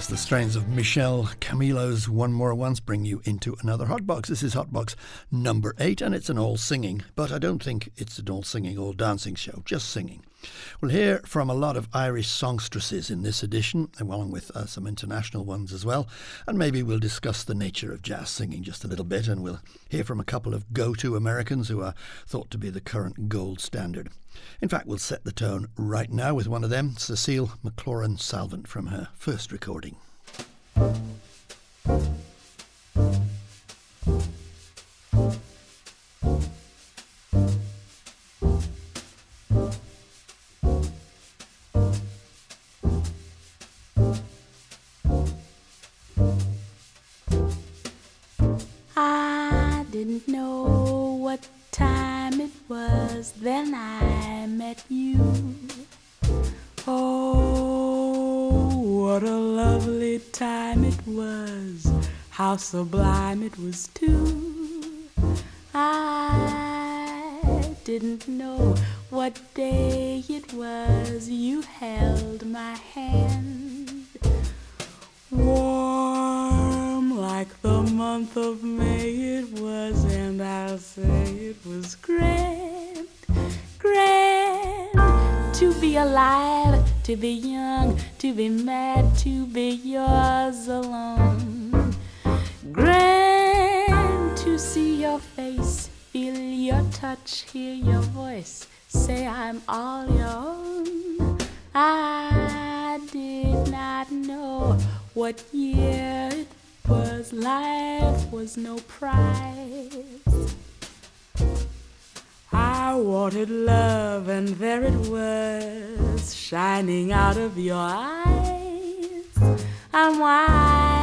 Yes, the strains of Michel Camilo's One More Once bring you into another Hotbox. This is Hotbox number eight, and it's an all singing, but I don't think it's an all singing, all dancing show, just singing. We'll hear from a lot of Irish songstresses in this edition, along with uh, some international ones as well, and maybe we'll discuss the nature of jazz singing just a little bit, and we'll hear from a couple of go to Americans who are thought to be the current gold standard. In fact, we'll set the tone right now with one of them, Cecile McLorin Salvant, from her first recording. Sublime it was too. I didn't know what day it was you held my hand. Warm like the month of May it was, and I'll say it was grand, grand to be alive, to be young, to be mad, to be yours alone. Touch, hear your voice, say I'm all your own. I did not know what year it was, life was no prize. I wanted love, and there it was, shining out of your eyes. I'm wise,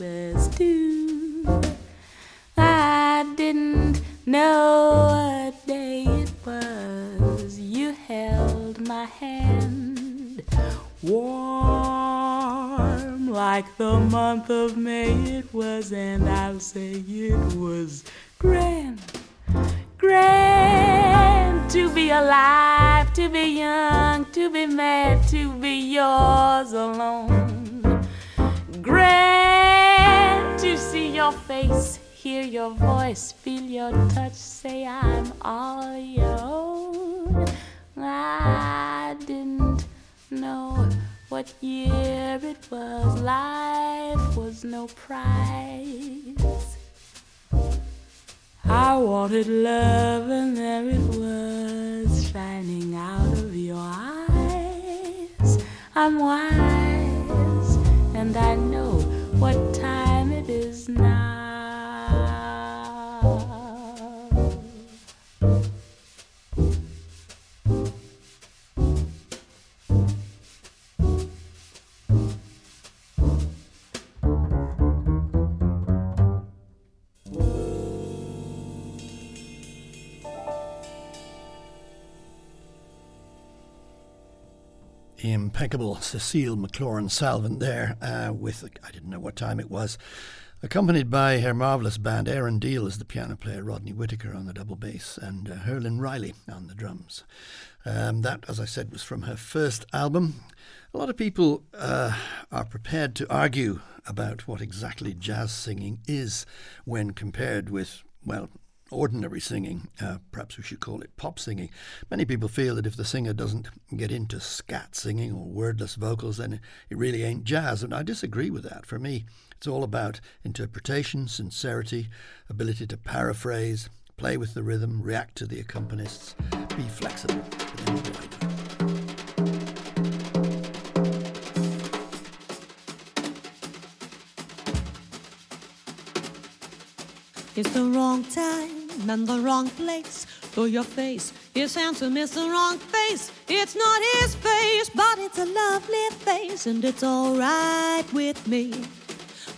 was too. I didn't know what day it was. You held my hand, warm like the month of May it was, and I'll say it was grand, grand to be alive, to be young, to be mad, to be yours alone. Your face hear your voice, feel your touch, say I'm all your own. I didn't know what year it was, life was no prize. I wanted love, and there it was, shining out of your eyes. I'm wise, and I know what impeccable Cecile McLorin Salvant there uh, with, I didn't know what time it was, accompanied by her marvellous band, Aaron Diehl as the piano player, Rodney Whitaker on the double bass, and uh, Herlin Riley on the drums. Um, that, as I said, was from her first album. A lot of people uh, are prepared to argue about what exactly jazz singing is when compared with, well, ordinary singing, uh, perhaps we should call it pop singing. Many people feel that if the singer doesn't get into scat singing or wordless vocals, then it really ain't jazz. And I disagree with that. For me, it's all about interpretation, sincerity, ability to paraphrase, play with the rhythm, react to the accompanists, be flexible. It's the wrong time and the wrong place. Though your face is handsome, it's the wrong face. It's not his face, but it's a lovely face, and it's alright with me.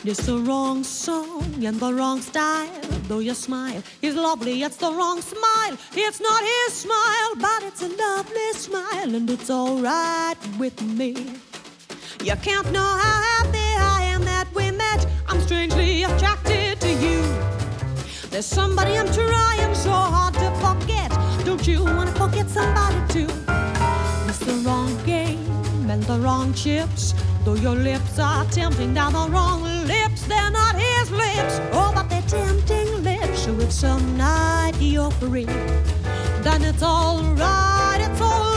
It's the wrong song and the wrong style. Though your smile is lovely, it's the wrong smile. It's not his smile, but it's a lovely smile, and it's alright with me. You can't know how happy I am that we met. I'm strangely attracted. There's somebody I'm trying so hard to forget. Don't you wanna forget somebody too? It's the wrong game and the wrong chips. Though your lips are tempting down the wrong lips, they're not his lips. Oh, but they're tempting lips. So if some night you're free, then it's alright, it's alright,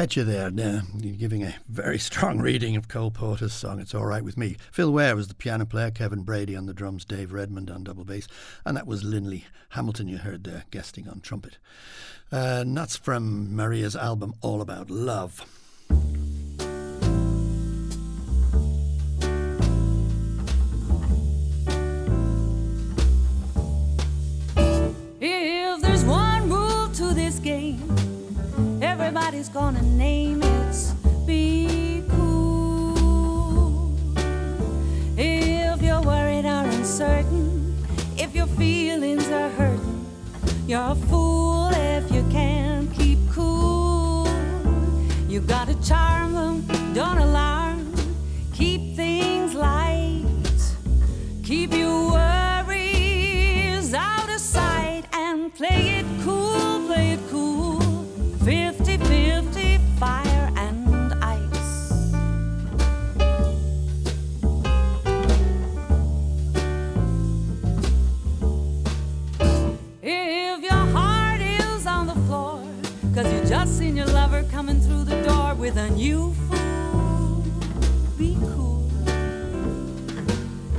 Maria Tecce there, uh, giving a very strong reading of Cole Porter's song It's All Right With Me. Phil Ware was the piano player, Kevin Brady on the drums, Dave Redmond on double bass, and that was Linley Hamilton you heard there guesting on trumpet. Uh, and that's from Maria's album All About Love. Everybody's gonna name it. Be cool. If you're worried or uncertain, if your feelings are hurting, you're a fool if you can't keep cool. You gotta charm them, don't alarm. Keep things light. Keep your worries out of sight and play lover coming through the door with a new fool, be cool.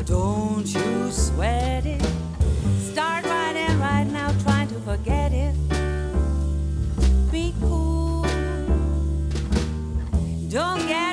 Don't you sweat it. Start right and right now, trying to forget it. Be cool. Don't get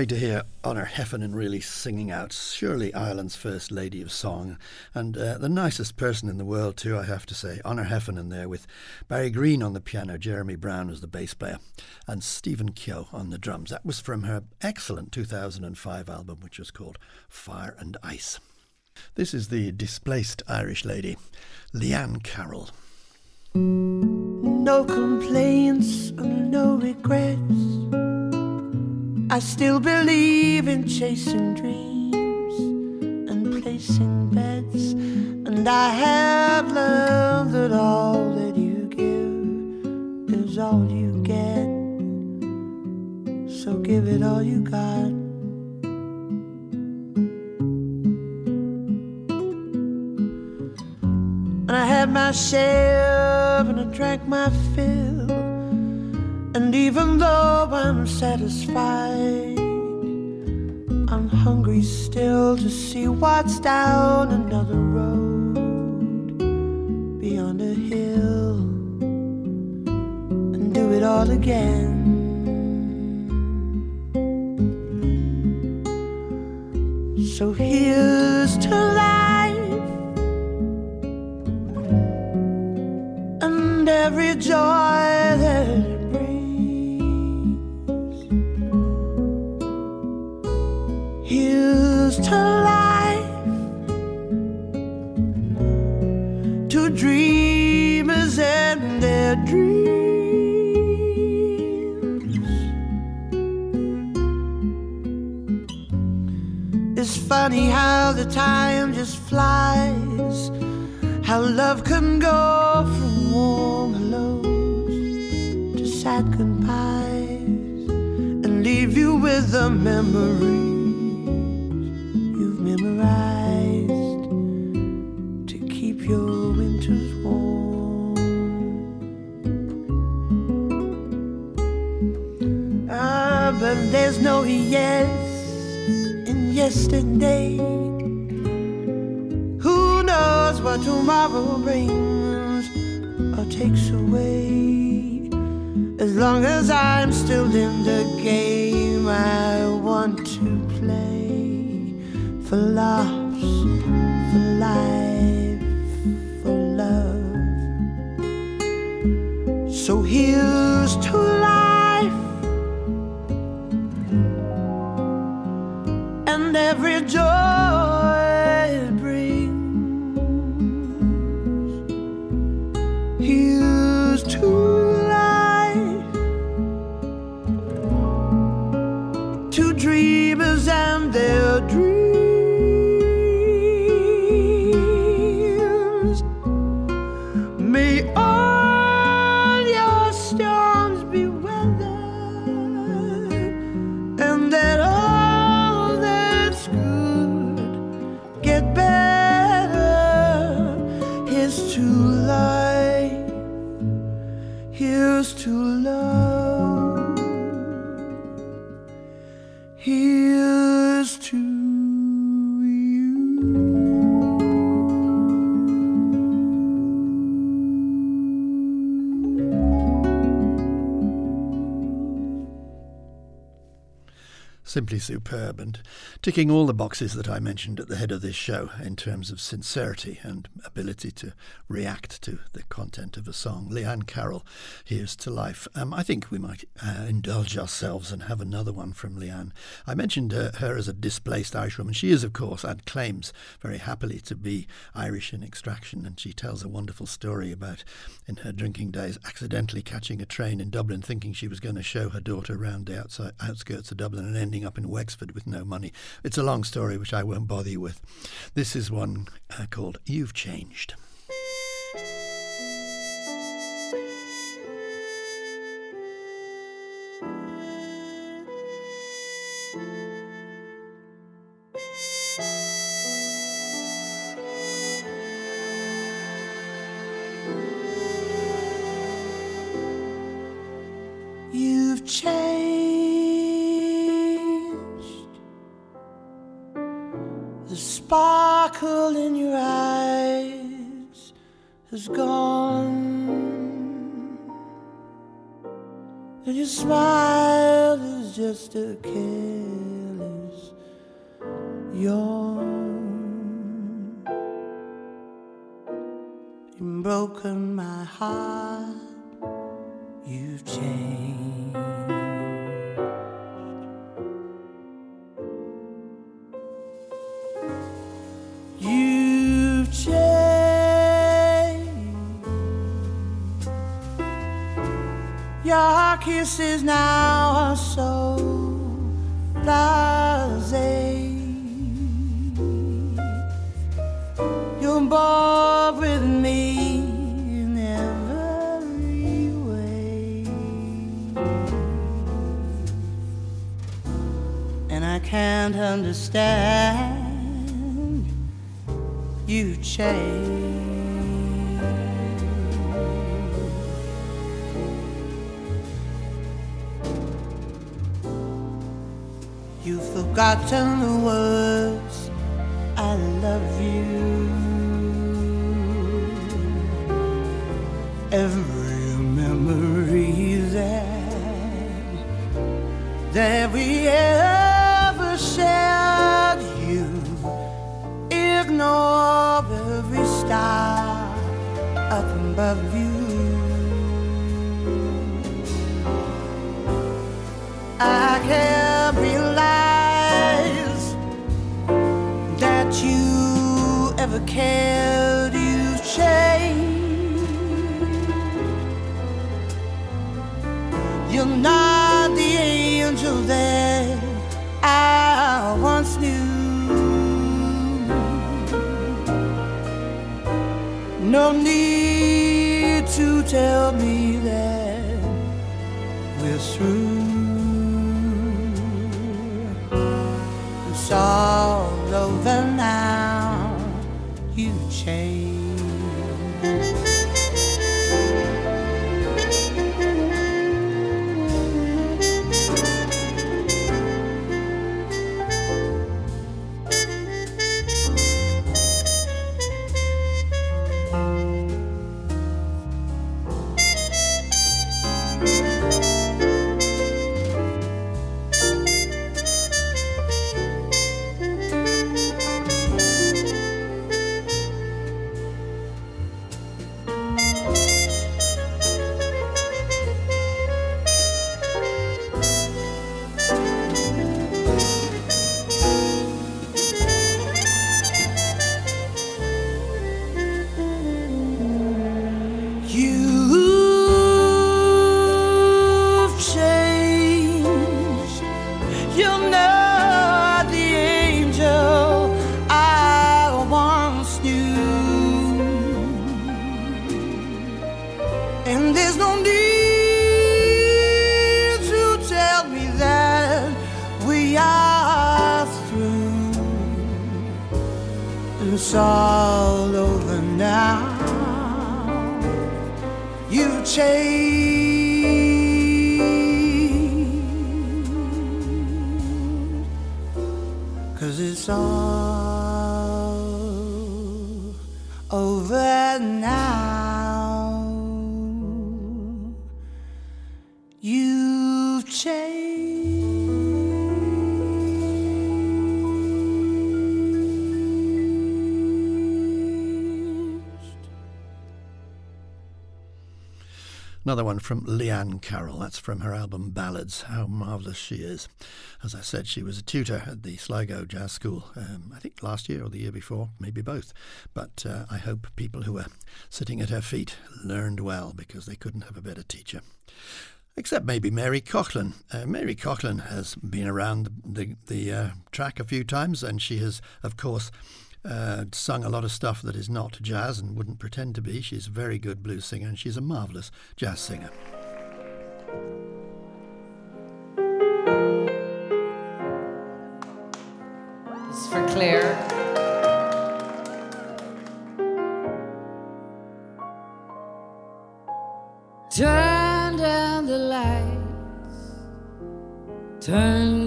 Great to hear Honor Heffernan really singing out. Surely Ireland's first lady of song, and uh, the nicest person in the world too, I have to say. Honor Heffernan there with Barry Green on the piano, Jeremy Brown as the bass player, and Stephen Keogh on the drums. That was from her excellent 2005 album, which was called Fire and Ice. This is the displaced Irish lady, Liane Carroll. No complaints and no regrets I still believe in chasing dreams and placing bets, and I have learned that all that you give is all you get. So give it all you got. And I had my share and I drank my fill. And even though I'm satisfied, I'm hungry still to see what's down another road beyond a hill and do it all again. So here's to life and every joy that funny how the time just flies, how love can go from warm hellos to sad goodbyes and leave you with a memory you've memorized to keep your winters warm. Ah but there's no yes yesterday. Who knows what tomorrow brings or takes away? As long as I'm still in the game, I want to play for laughs, simply superb and ticking all the boxes that I mentioned at the head of this show in terms of sincerity and ability to react to the content of a song. Liane Carroll, Here's to Life. Um, I think we might uh, indulge ourselves and have another one from Liane. I mentioned uh, her as a displaced Irish woman. She is, of course, and claims very happily to be Irish in extraction, and she tells a wonderful story about in her drinking days accidentally catching a train in Dublin thinking she was going to show her daughter around the outside, outskirts of Dublin and ending ending up in Wexford with no money. It's a long story, which I won't bother you with. This is one uh, called You've Changed. A yawn. You've broken my heart, you've changed. You've changed. Your kisses now forgotten the words I love you. Every memory that that we tell from Liane Carroll. That's from her album Ballads. How marvellous she is. As I said, she was a tutor at the Sligo Jazz School, um, I think last year or the year before, maybe both. But uh, I hope people who were sitting at her feet learned well because they couldn't have a better teacher. Except maybe Mary Coughlan. Uh, Mary Coughlan has been around the, the uh, track a few times and she has, of course, uh, sung a lot of stuff that is not jazz and wouldn't pretend to be. She's a very good blues singer and she's a marvellous jazz singer. This is for Claire. Turn down the lights, turn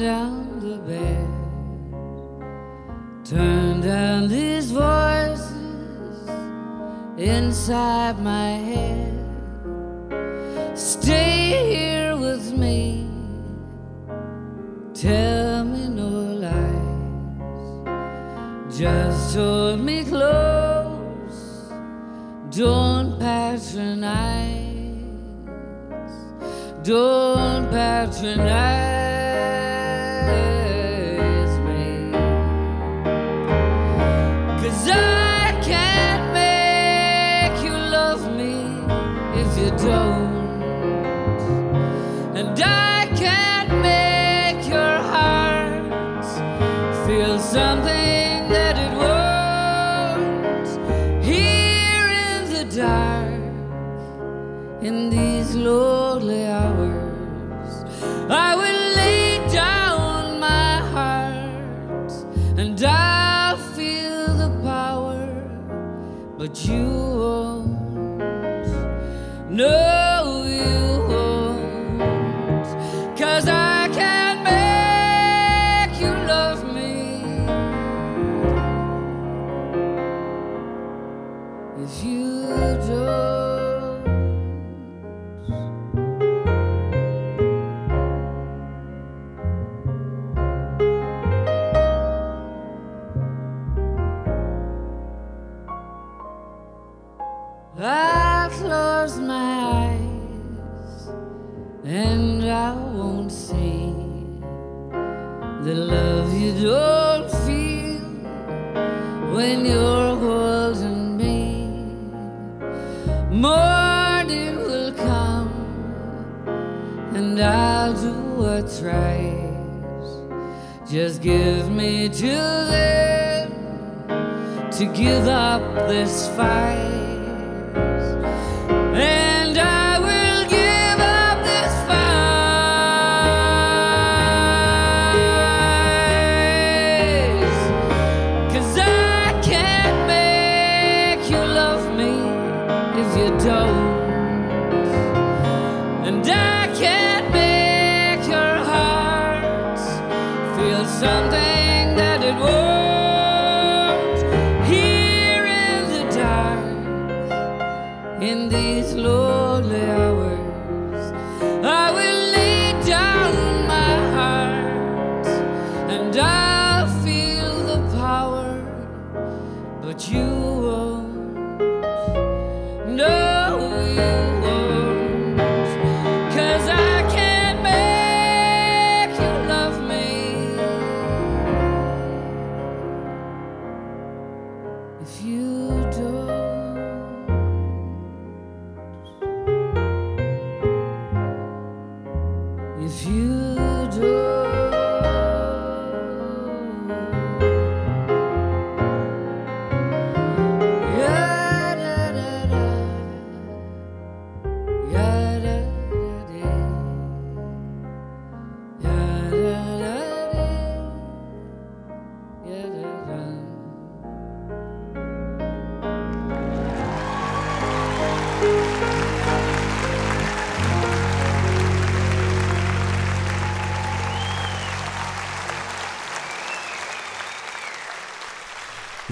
inside my head. Stay here with me, tell me no lies. Just hold me close, don't patronize, don't patronize when you're holding me. Morning will come and I'll do what's right. Just give me till then to give up this fight.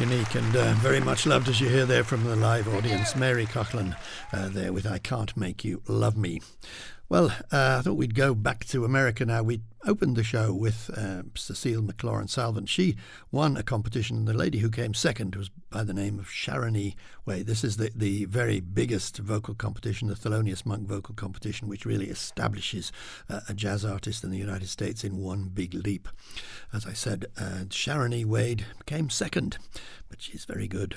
Unique and uh, very much loved, as you hear there from the live audience. Mary Coughlan uh, there with I Can't Make You Love Me. Well, uh, I thought we'd go back to America now. We opened the show with uh, Cecile McLorin Salvant. She won a competition, and the lady who came second was by the name of Charanee Wade. This is the, the very biggest vocal competition, the Thelonious Monk vocal competition, which really establishes uh, a jazz artist in the United States in one big leap. As I said, uh, Charanee Wade came second, but she's very good.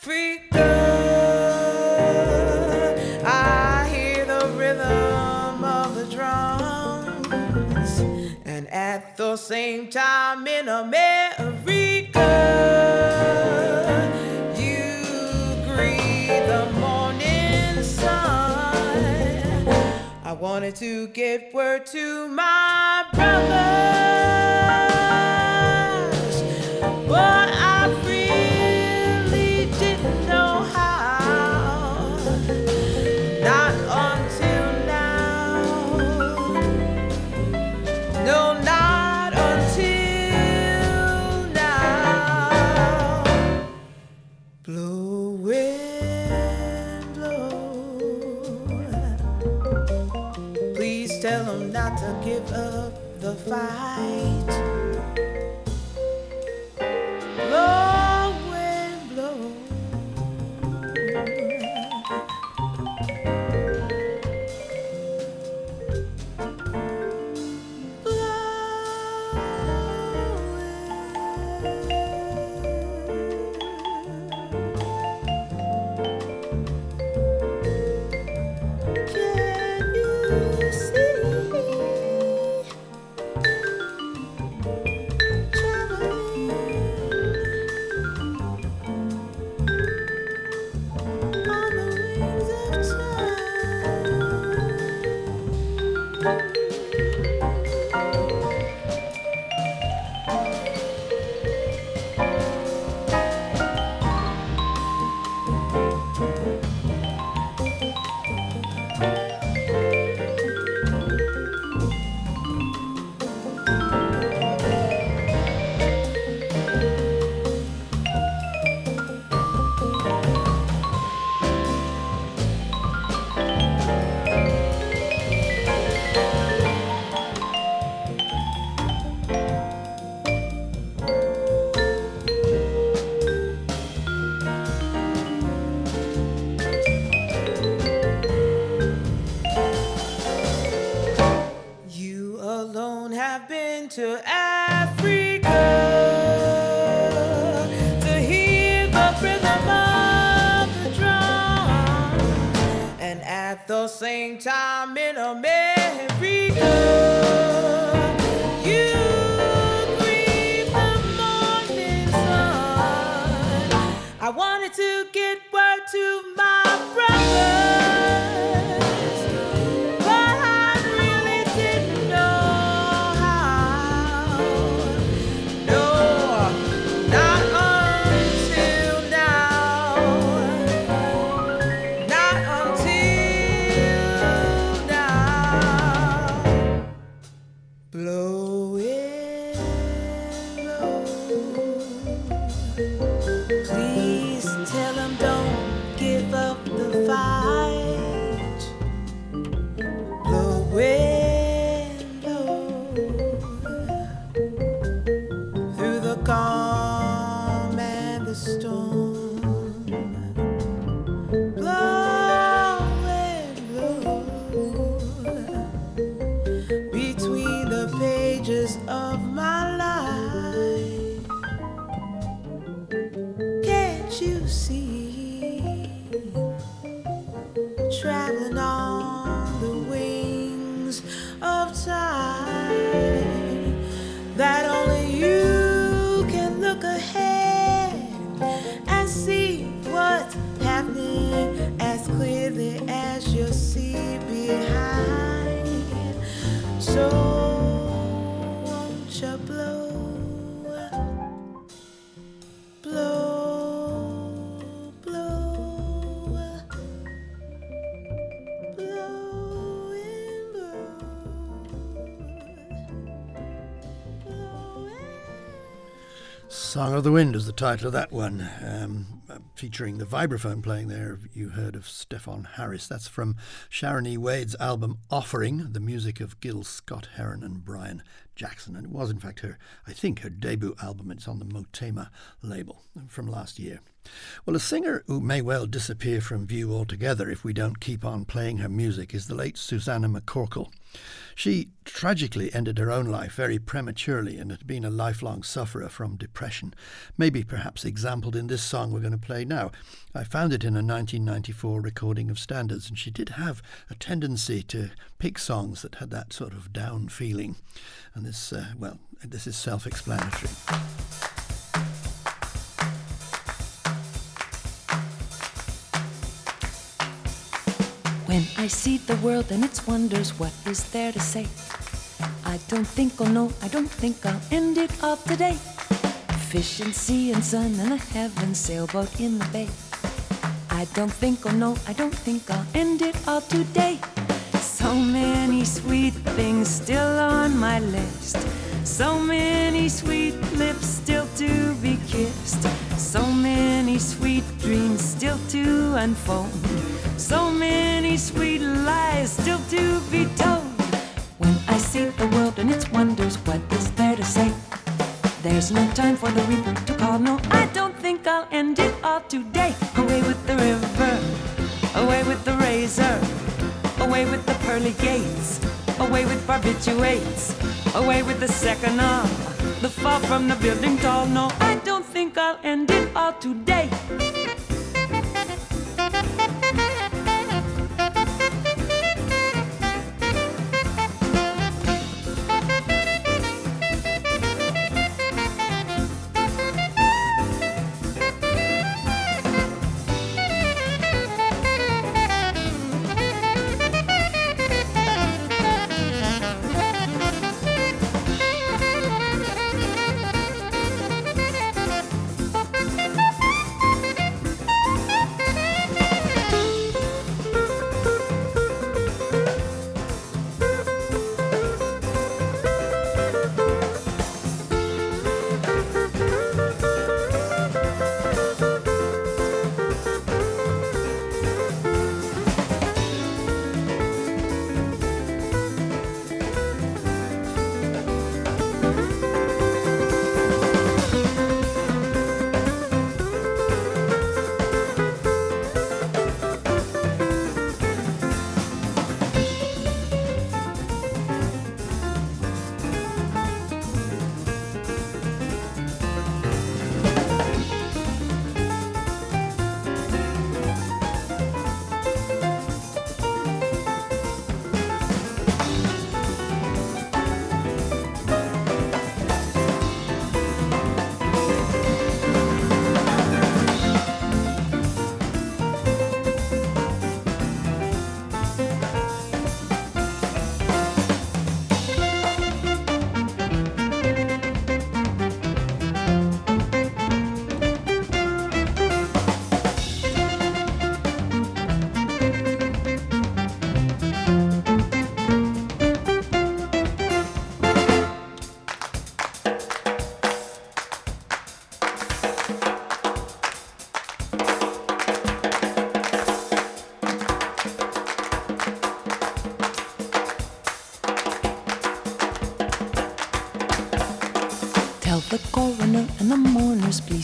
Africa. I hear the rhythm of the drums, and at the same time in America, you greet the morning sun. I wanted to get word to my brothers, but I. fight. traveling on. The Wind is the title of that one, um, featuring the vibraphone playing there. You heard of Stefon Harris. That's from Sharon E. Wade's album Offering, the music of Gil Scott Heron and Brian Jackson. And it was, in fact, her, I think, her debut album. It's on the Motema label from last year. Well, a singer who may well disappear from view altogether if we don't keep on playing her music is the late Susannah McCorkle. She tragically ended her own life very prematurely and had been a lifelong sufferer from depression, maybe perhaps exampled in this song we're going to play now. I found it in a 1994 recording of Standards, and she did have a tendency to pick songs that had that sort of down feeling. And this, uh, well, this is self explanatory. When I see the world and its wonders, what is there to say? I don't think, oh no, I don't think I'll end it all today. Fish and sea and sun and a heaven sailboat in the bay. I don't think, oh no, I don't think I'll end it all today. So many sweet things still on my list. So many sweet lips still to be kissed. So many sweet dreams still to unfold. So many sweet lies still to be told. When I see the world and its wonders, what is there to say? There's no time for the reaper to call. No, I don't think I'll end it all today. Away with the river, away with the razor, away with the pearly gates, away with barbiturates, away with the second off, the fall from the building tall. No, I don't think I'll end it all today.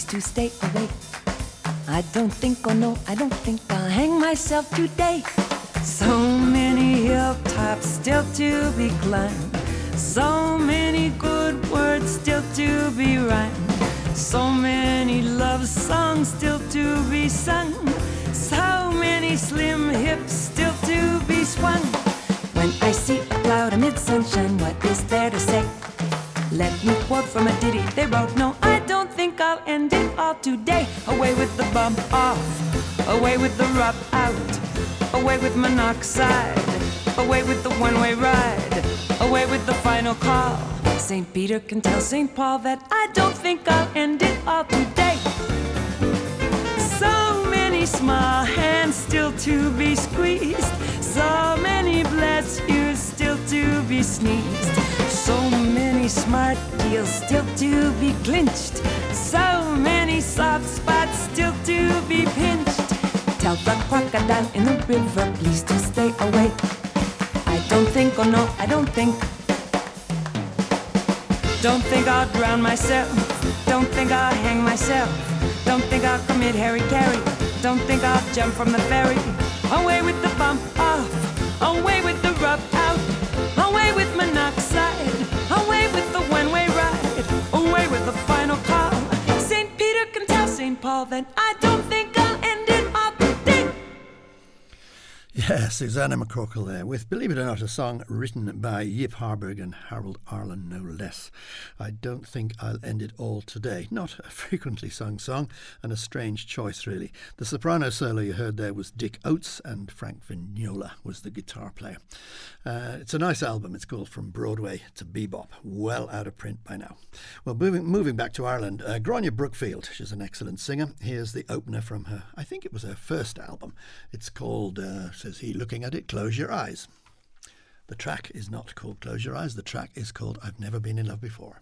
To stay awake. I don't think, oh no, I don't think I'll hang myself today. So many hilltops still to be climbed. So many good words still to be rhymed. So many love songs still to be sung. So many slim hips still to be swung. When I see a cloud amid sunshine, what is there to say? Let me quote from a ditty they wrote. No, I don't think I'll end all today. Away with the bump off, away with the rub out, away with monoxide, away with the one way ride, away with the final call. St. Peter can tell St. Paul that I don't think I'll end it all today. So many small hands still to be squeezed, so many bless yous still to be sneezed. So many smart still to be clinched. so many soft spots still to be pinched. Tell the crocodile in the river, please to stay away. I don't think, oh no, I don't think. Don't think I'll drown myself. Don't think I'll hang myself. Don't think I'll commit hari-kari. Don't think I'll jump from the ferry. Away with the bump off. Away with the rub out. Away with my monoxide. That I Yeah, Susannah McCorkle there with, believe it or not, a song written by Yip Harburg and Harold Arlen, no less. I don't think I'll end it all today. Not a frequently sung song, and a strange choice, really. The soprano solo you heard there was Dick Oates, and Frank Vignola was the guitar player. Uh, it's a nice album. It's called From Broadway to Bebop, well out of print by now. Well, moving, moving back to Ireland, uh, Grania Brookfield, she's an excellent singer. Here's the opener from her, I think it was her first album. It's called, uh, says he, looking at it, Close Your Eyes. The track is not called Close Your Eyes, the track is called I've Never Been in Love Before.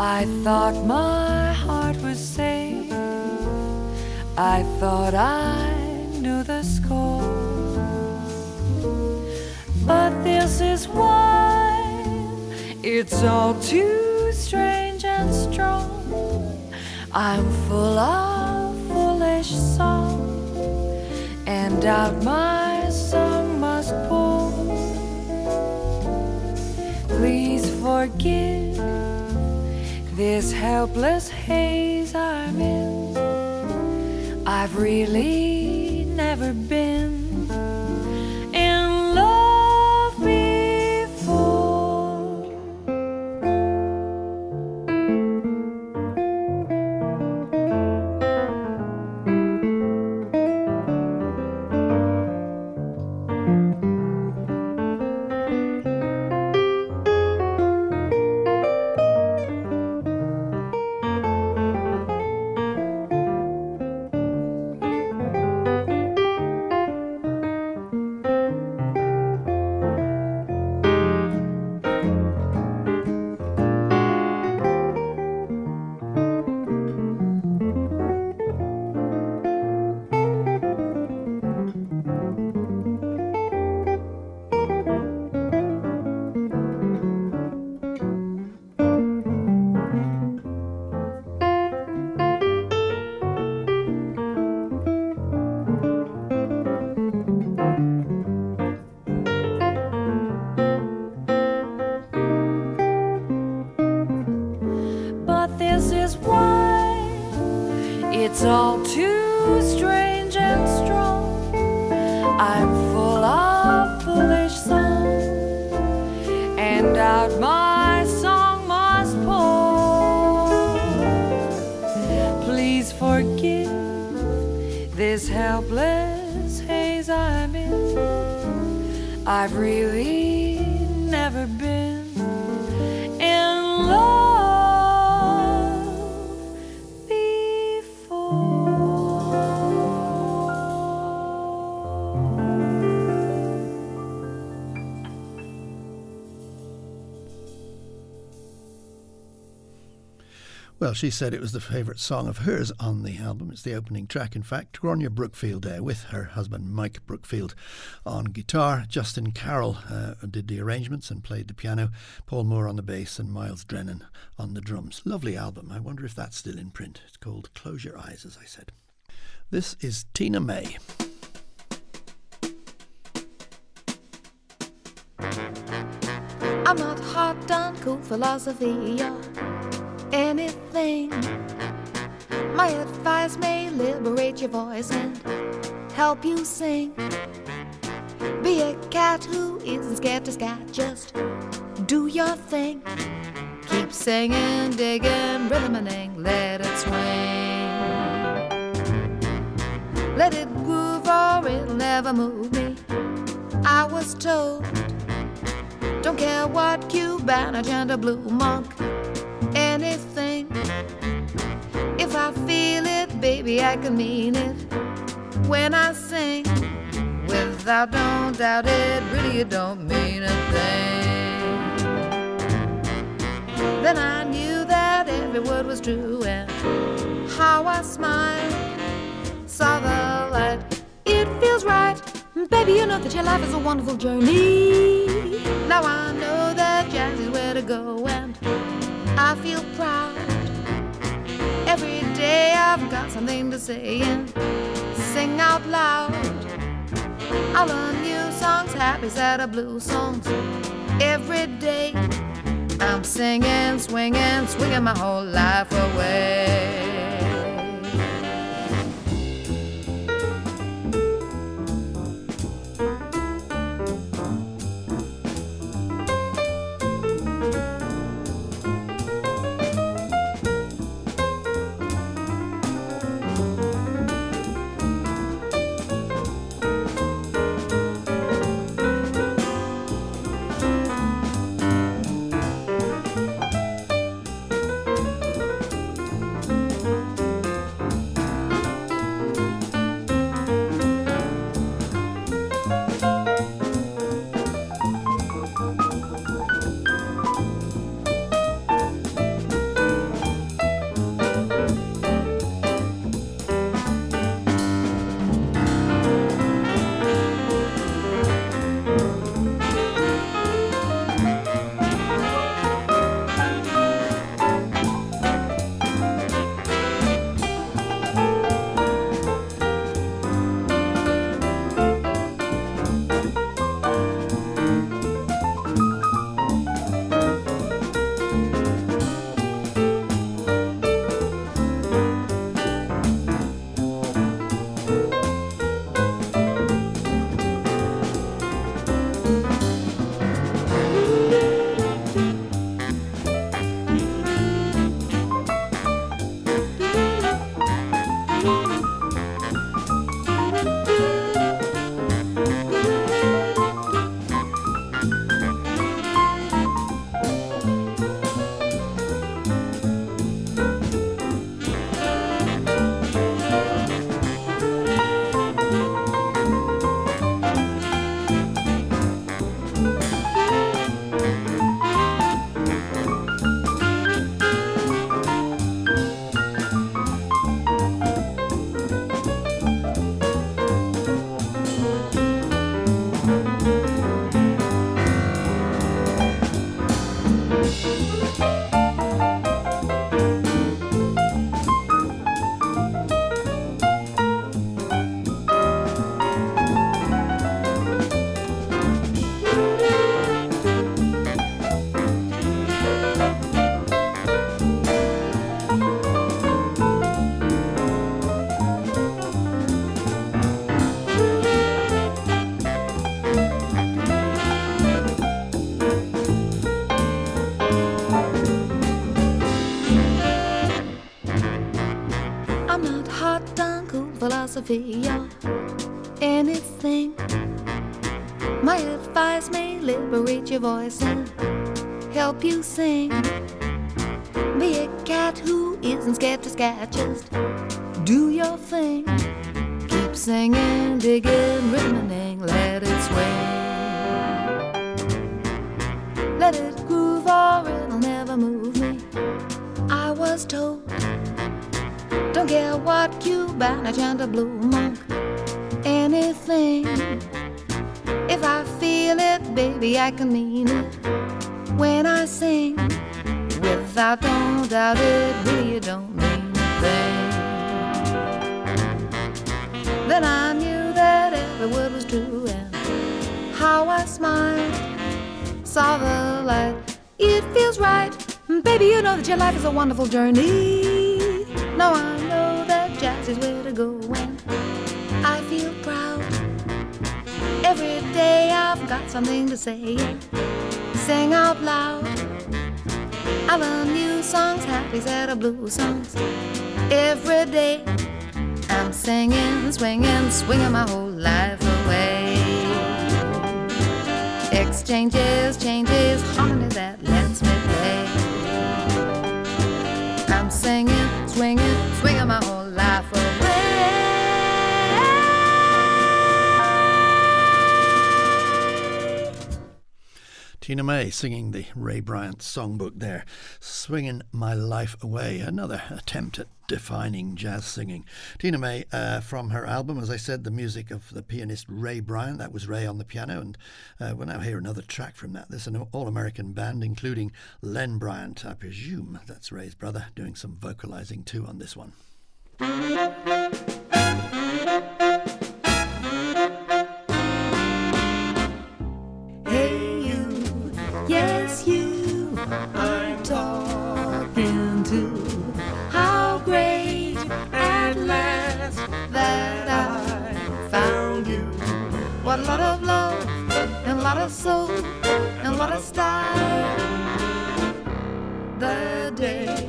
I thought my heart was safe. I thought I knew the score. But this is why it's all too strange and strong. I'm full of foolish song, and out my song must pour. Please forgive this helpless haze I'm in. I've really never been I'm full of foolish song, and out my song must pour. Please forgive this helpless haze I'm in. I've really Well, she said it was the favourite song of hers on the album. It's the opening track, in fact. Grania Brookfield there with her husband Mike Brookfield on guitar. Justin Carroll uh, did the arrangements and played the piano. Paul Moore on the bass and Myles Drennan on the drums. Lovely album. I wonder if that's still in print. It's called Close Your Eyes, as I said. This is Tina May. I'm not hot on cool philosophy anything. My advice may liberate your voice and help you sing. Be a cat who isn't scared to scat, just do your thing. Keep singing, digging, rhythming, let it swing. Let it groove or it'll never move me. I was told, don't care what Cuban or gender blue monk, baby, I can mean it when I sing. Without don't doubt it, really don't mean a thing. Then I knew that every word was true and how I smiled. Saw the light, it feels right. Baby, you know that your life is a wonderful journey. Now I know that jazz is where to go and I feel proud. Every day I've got something to say and sing out loud. I learn new songs, happy, sad, or blue songs every day. I'm singing, swinging, swinging my whole life away. Philosophy or anything. My advice may liberate your voice and help you sing. Be a cat who isn't scared to scat, just do your thing. Keep singing, digging, rhythming, let it swing. Let it groove or it'll never move me. I was told don't care what Cuban or Chanta Blue Monk, anything. If I feel it, baby, I can mean it when I sing. Without don't doubt it, really you don't mean a thing. Then I knew that every word was true and how I smiled, saw the light. It feels right, baby. You know that your life is a wonderful journey. Now I know that jazz is where to go when I feel proud. Every day I've got something to say. Sing out loud. I learn new songs, happy, sad, of blue songs. Every day I'm singing, swinging, swinging my whole life away. Exchanges, changes, harmony that lets me play. I'm singing, swinging, Tina May singing the Ray Bryant songbook there, swinging my life away. Another attempt at defining jazz singing. Tina May, uh, from her album, as I said, the music of the pianist Ray Bryant. That was Ray on the piano, and uh, we'll now hear another track from that. There's an all-American band, including Len Bryant. I presume that's Ray's brother, doing some vocalizing too on this one. Love, and a lot of soul, and a lot of style. The day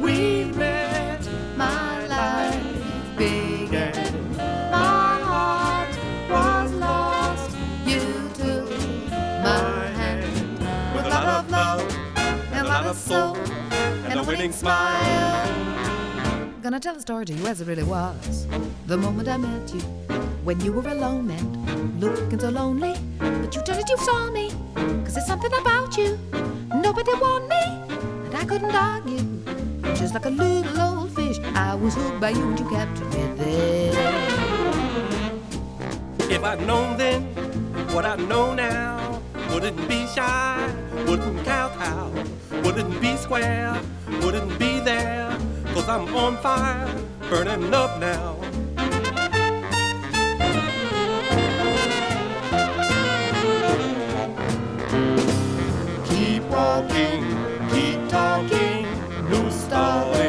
we met, my life began. My heart was lost. You took my hand with a lot of love and a lot of soul and a winning smile. Gonna tell the story to you as it really was. The moment I met you, when you were alone and looking so lonely, but you told it you saw me. Cause there's something about you, nobody warned me, and I couldn't argue. Just like a little old fish, I was hooked by you and you captured me there. If I'd known then what I know now, wouldn't be shy, wouldn't kowtow, wouldn't be square, wouldn't be there, cause I'm on fire, burning up now. Walking, keep talking, stalling,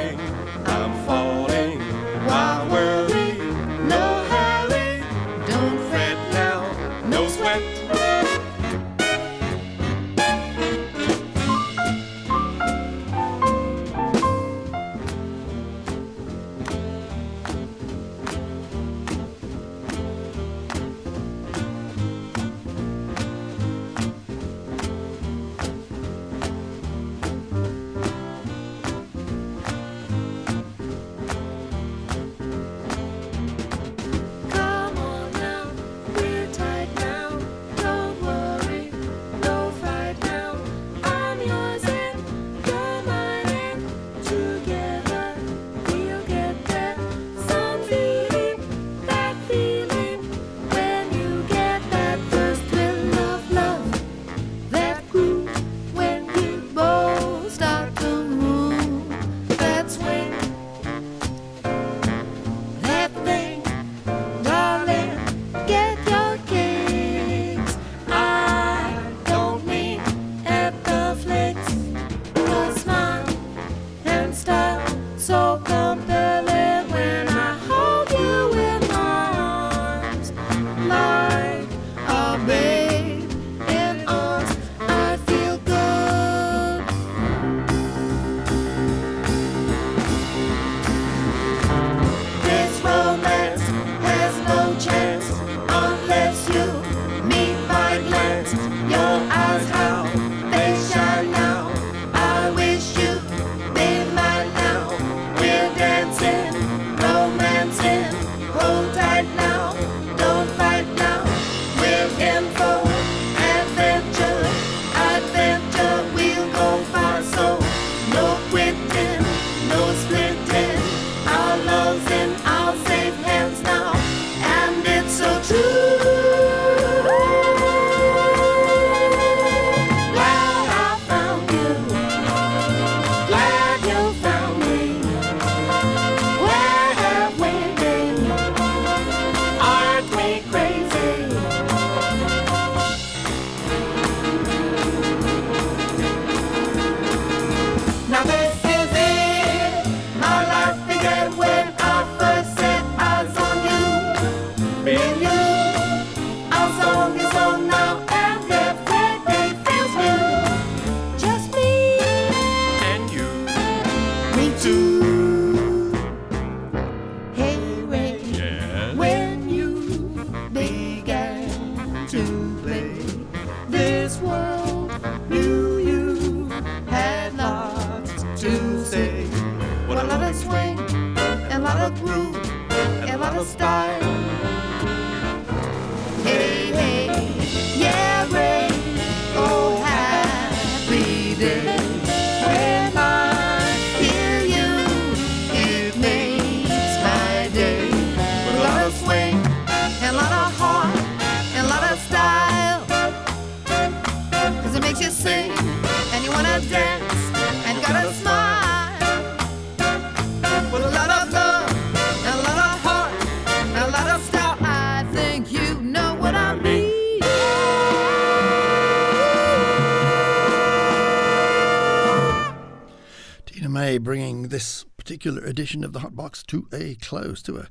particular edition of the Hot Box to a close, to a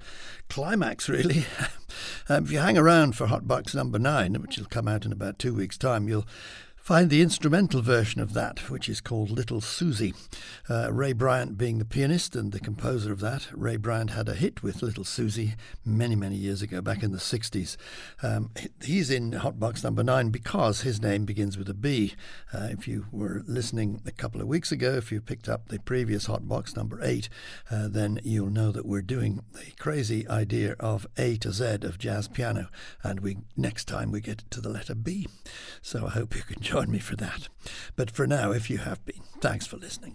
climax, really. um, if you hang around for Hot Box number nine, which will come out in about two weeks' time, you'll find the instrumental version of that, which is called Little Susie. Uh, Ray Bryant being the pianist and the composer of that. Ray Bryant had a hit with Little Susie many, many years ago, back in the 60s. Um, he's in Hotbox number nine because his name begins with a B. Uh, if you were listening a couple of weeks ago, if you picked up the previous Hotbox number eight, uh, then you'll know that we're doing the crazy idea of A to Z of jazz piano, and we next time we get to the letter B. So I hope you can join me for that. But for now, if you have been, thanks for listening.